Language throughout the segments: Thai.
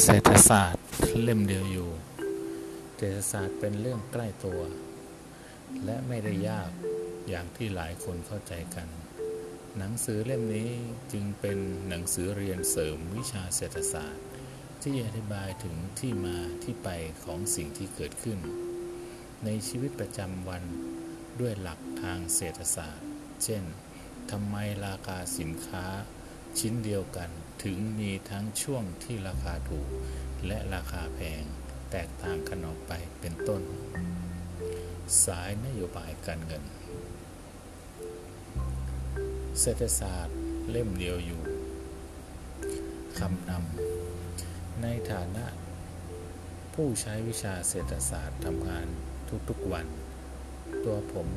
เศรษฐศาสตร์เล่มเดียวอยู่ เศรษฐศาสตร์เป็นเรื่องใกล้ตัว และไม่ได้ยากอย่างที่หลายคนเข้าใจกัน หนังสือเล่มนี้จึงเป็นหนังสือเรียนเสริมวิชาเศรษฐศาสตร์ ที่อธิบายถึงที่มาที่ไปของสิ่งที่เกิดขึ้น ในชีวิตประจำวันด้วยหลักทางเศรษฐศาสตร์ เช่นทำไมราคาสินค้า ชิ้นเดียวกันถึงมีทั้งช่วงที่ราคาถูก และราคาแพงแตกต่างกันออกไปเป็นต้น สายนโยบายการเงิน เศรษฐศาสตร์เล่มเดียวอยู่คำนำในฐานะ ผู้ใช้วิชาเศรษฐศาสตร์ทำงานทุกๆวัน ตัวผม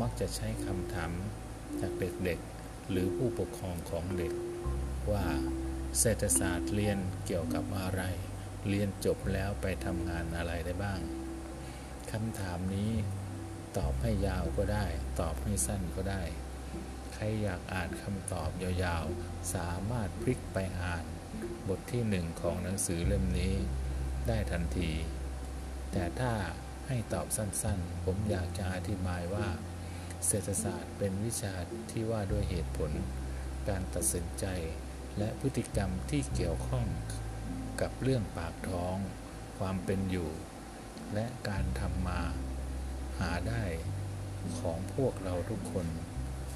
มักจะใช้คำถามจากเด็กๆ หรือผู้ปกครองของเด็ก ว่าเศรษฐศาสตร์เรียนเกี่ยวกับอะไร เรียนจบแล้วไปทำงานอะไรได้บ้างคำถามนี้ตอบให้ยาวก็ได้ ตอบให้สั้นก็ได้ ใครอยากอ่านคำตอบยาวๆ สามารถพลิกไปอ่าน บทที่หนึ่งของหนังสือเล่มนี้ได้ทันที แต่ถ้าให้ตอบสั้นๆ ผมอยากจะอธิบายว่า เศรษฐศาสตร์เป็นวิชาที่ว่าด้วยเหตุผล การตัดสินใจ และพฤติกรรมที่เกี่ยวข้องกับเรื่องปากท้อง ความเป็นอยู่ และการทำมา หาได้ของพวกเราทุกคน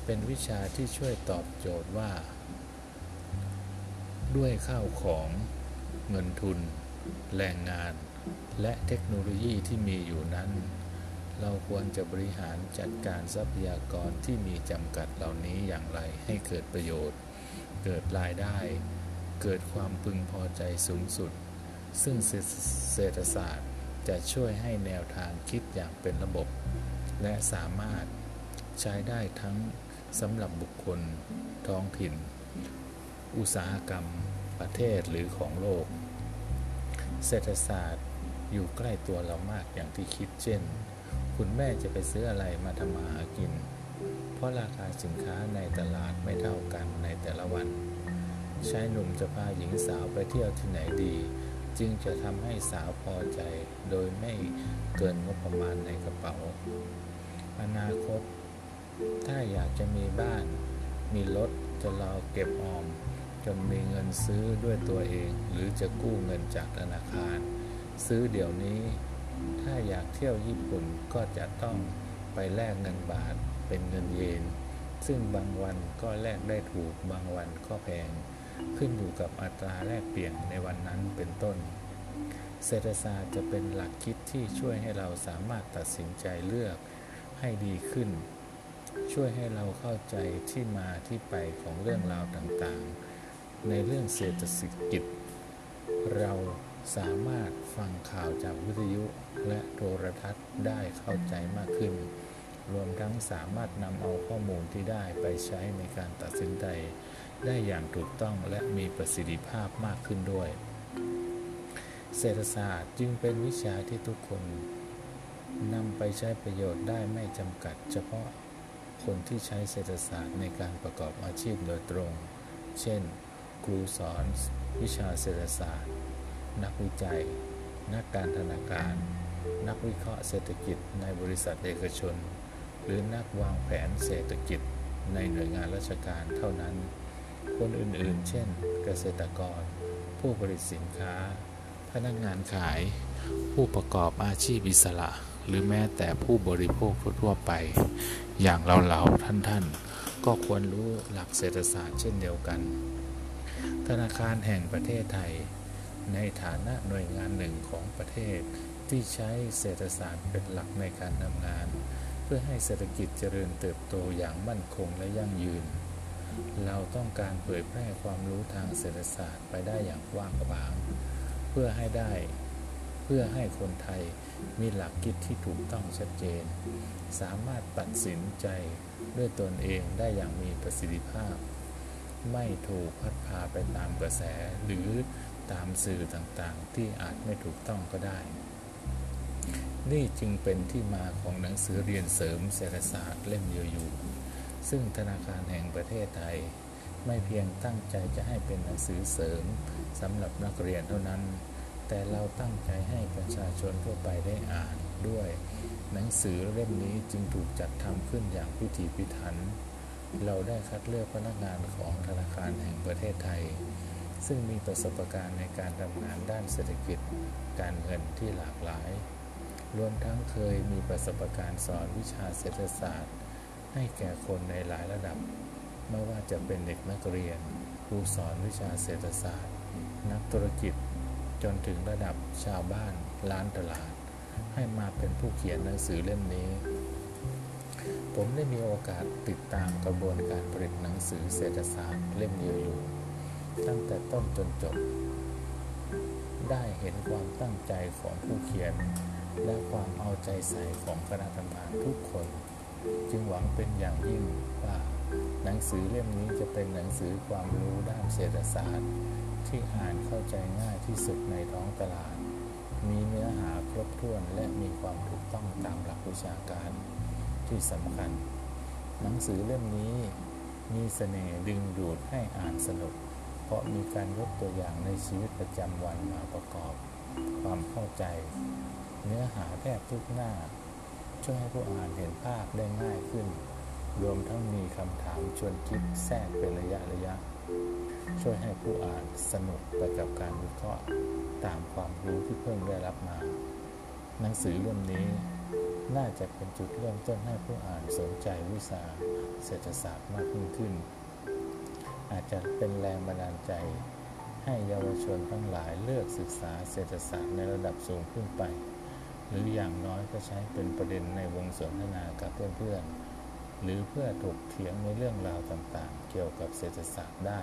เป็นวิชาที่ช่วยตอบโจทย์ว่า ด้วยข้าวของเงินทุน แรงงาน และเทคโนโลยีที่มีอยู่นั้น เราควรจะบริหารจัดการทรัพยากรที่มีจำกัดเหล่านี้อย่างไรให้เกิดประโยชน์ เกิดรายได้ เกิดความพึงพอใจสูงสุด ซึ่งเศรษฐศาสตร์จะช่วยให้แนวทางคิดอย่างเป็นระบบ และสามารถใช้ได้ทั้งสำหรับบุคคล ท้องถิ่น อุตสาหกรรม ประเทศหรือของโลก เศรษฐศาสตร์อยู่ใกล้ตัวเรามากอย่างที่คิดเช่น คุณแม่จะไปซื้ออะไรมาทำมาหากิน เพราะราคาสินค้าในตลาดไม่เท่ากันในแต่ละวันชายหนุ่มจะพาหญิงสาวไปเที่ยวที่ไหนดี จึงจะทำให้สาวพอใจโดยไม่เกินงบประมาณในกระเป๋า อนาคต ถ้าอยากจะมีบ้าน มีรถจะรอเก็บออมจนมีเงินซื้อด้วยตัวเอง หรือจะกู้เงินจากธนาคาร ซื้อเดี๋ยวนี้ ถ้าอยากเที่ยวญี่ปุ่นก็จะต้องไปแลกเงินบาทเป็นเงินเยน ซึ่งบางวันก็แลกได้ถูกบางวันก็แพง ขึ้นอยู่กับอัตราแลกเปลี่ยนในวันนั้นเป็นต้น เศรษฐศาสตร์จะเป็นหลักคิดที่ช่วยให้เราสามารถตัดสินใจเลือกให้ดีขึ้น ช่วยให้เราเข้าใจที่มาที่ไปของเรื่องราวต่างๆ ในเรื่องเศรษฐกิจเรา สามารถฟังข่าวจากวิทยุและโทรทัศน์ได้เข้าใจมากขึ้น รวมทั้งสามารถนำเอาข้อมูลที่ได้ไปใช้ในการตัดสินใจได้อย่างถูกต้องและมีประสิทธิภาพมากขึ้นด้วย เศรษฐศาสตร์จึงเป็นวิชาที่ทุกคนนำไปใช้ประโยชน์ได้ไม่จำกัด เฉพาะคนที่ใช้เศรษฐศาสตร์ในการประกอบอาชีพโดยตรง เช่น ครูสอน วิชาเศรษฐศาสตร์ นักวิจัย นักการธนาการ นักวิเคราะห์เศรษฐกิจในบริษัทเอกชน หรือนักวางแผนเศรษฐกิจในหน่วยงานราชการเท่านั้น คนอื่นๆ เช่น เกษตรกร ผู้ผลิตสินค้า พนักงานขาย ผู้ประกอบอาชีพอิสระ หรือแม้แต่ผู้บริโภคทั่วไป อย่างเราๆ ท่านๆ ก็ควรรู้หลักเศรษฐศาสตร์เช่นเดียวกัน ธนาคารแห่งประเทศไทย ในฐานะหน่วยงานหนึ่งของประเทศ ที่ใช้เศรษฐศาสตร์เป็นหลักในการทำงาน เพื่อให้เศรษฐกิจเจริญเติบโตอย่างมั่นคงและยั่งยืน เราต้องการเผยแพร่ความรู้ทางเศรษฐศาสตร์ไปได้อย่างกว้างขวาง เพื่อให้ได้เพื่อให้คนไทยมีหลักคิดที่ถูกต้องชัดเจน สามารถตัดสินใจด้วยตนเองได้อย่างมีประสิทธิภาพ ไม่ถูกพัดพาไปตามกระแสหรือตามสื่อต่างๆ ที่อาจไม่ถูกต้องก็ได้ นี่จึงเป็นที่มาของหนังสือเรียนเสริมเศรษฐศาสตร์เล่มเยวอยู่ ซึ่งธนาคารแห่งประเทศไทย ไม่เพียงตั้งใจจะให้เป็นหนังสือเสริมสำหรับนักเรียนเท่านั้น แต่เราตั้งใจให้ประชาชนทั่วไปได้อ่านด้วย หนังสือเล่มนี้จึงถูกจัดทำขึ้นอย่างพิถีพิถัน เราได้คัดเลือกพนักงานของธนาคารแห่งประเทศไทย ซึ่งมีประสบการณ์ในการทำงานด้านเศรษฐกิจ การเงินที่หลากหลาย รวมทั้งเคยมีประสบการณ์สอนวิชาเศรษฐศาสตร์ ให้แก่คนในหลายระดับ ไม่ว่าจะเป็นเด็กนักเรียนครูสอนวิชาเศรษฐศาสตร์ นักธุรกิจ จนถึงระดับชาวบ้าน ร้านตลาด ให้มาเป็นผู้เขียนหนังสือเล่มนี้ ผมได้มีโอกาสติดตามกระบวนการผลิตหนังสือเศรษฐศาสตร์เล่มเดียวอยู่ ตั้งแต่ต้นจนจบ ได้เห็นความตั้งใจของผู้เขียน และความเอาใจใส่ของคณะทำงานทุกคน จึงหวังเป็นอย่างยิ่งว่า หนังสือเล่มนี้จะเป็นหนังสือความรู้ด้านเศรษฐศาสตร์ ที่อ่านเข้าใจง่ายที่สุดในท้องตลาด มีเนื้อหาครบถ้วนและมีความถูกต้องตามหลักวิชาการ ที่สำคัญ หนังสือเล่มนี้มีเสน่ห์ดึงดูดให้อ่านสนุก เพราะมีการยกตัวอย่างในชีวิตประจำวันมาประกอบ ความเข้าใจ เนื้อหาแทบทุกหน้า ช่วยให้ผู้อ่านเห็นภาพได้ง่ายขึ้น รวมทั้งมีคำถามชวนคิดแทรกเป็นระยะระยะ ช่วยให้ผู้อ่านสนุกไปกับการวิเคราะห์ตามความรู้ที่เพิ่งได้รับมา หนังสือเล่มนี้ น่าจะเป็นจุดเริ่มต้นให้ผู้อ่านสนใจวิชาเศรษฐศาสตร์มากยิ่งขึ้น อาจจะเป็นแรงบันดาลใจ ให้เยาวชนทั้งหลายเลือกศึกษาเศรษฐศาสตร์ในระดับสูงขึ้นไป หรืออย่างน้อยก็ใช้เป็นประเด็นในวงสนทนากับเพื่อนๆ หรือเพื่อถกเถียงในเรื่องราวต่างๆ เกี่ยวกับเศรษฐศาสตร์ได้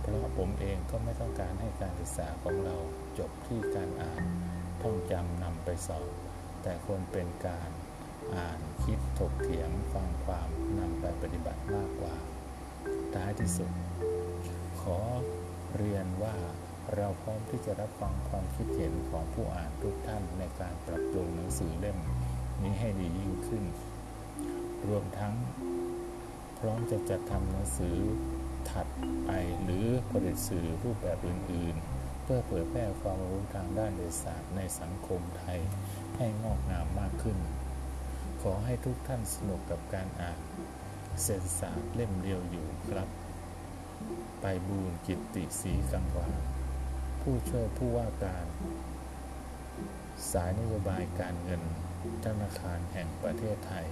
เพราะผมเองก็ไม่ต้องการให้การศึกษาของเราจบที่การอ่านท่องจำนำไปสอบ แต่ควรเป็นการอ่านคิดถกเถียงฟังความนำไปปฏิบัติมากกว่า ท้ายที่สุด ขอเรียนว่าเราพร้อมที่จะรับฟังความคิดเห็นของผู้อ่านทุกท่านในการปรับปรุงหนังสือเล่มนี้ให้ดียิ่งขึ้น รวมทั้ง พร้อมจะจัดทำหนังสือถัดไปหรือผลิตสื่อรูปแบบอื่นๆ เพื่อเผยแพร่ความรู้ทางด้านเศรษฐศาสตร์ในสังคมไทยให้งอกงามมากขึ้น ขอให้ทุกท่านสนุกกับการอ่านเศรษฐศาสตร์เล่มเดียวอยู่ครับ ไปบูรกิตติศรีกังวานผู้ช่วยผู้ว่าการ สายนโยบายการเงินธนาคารแห่งประเทศไทย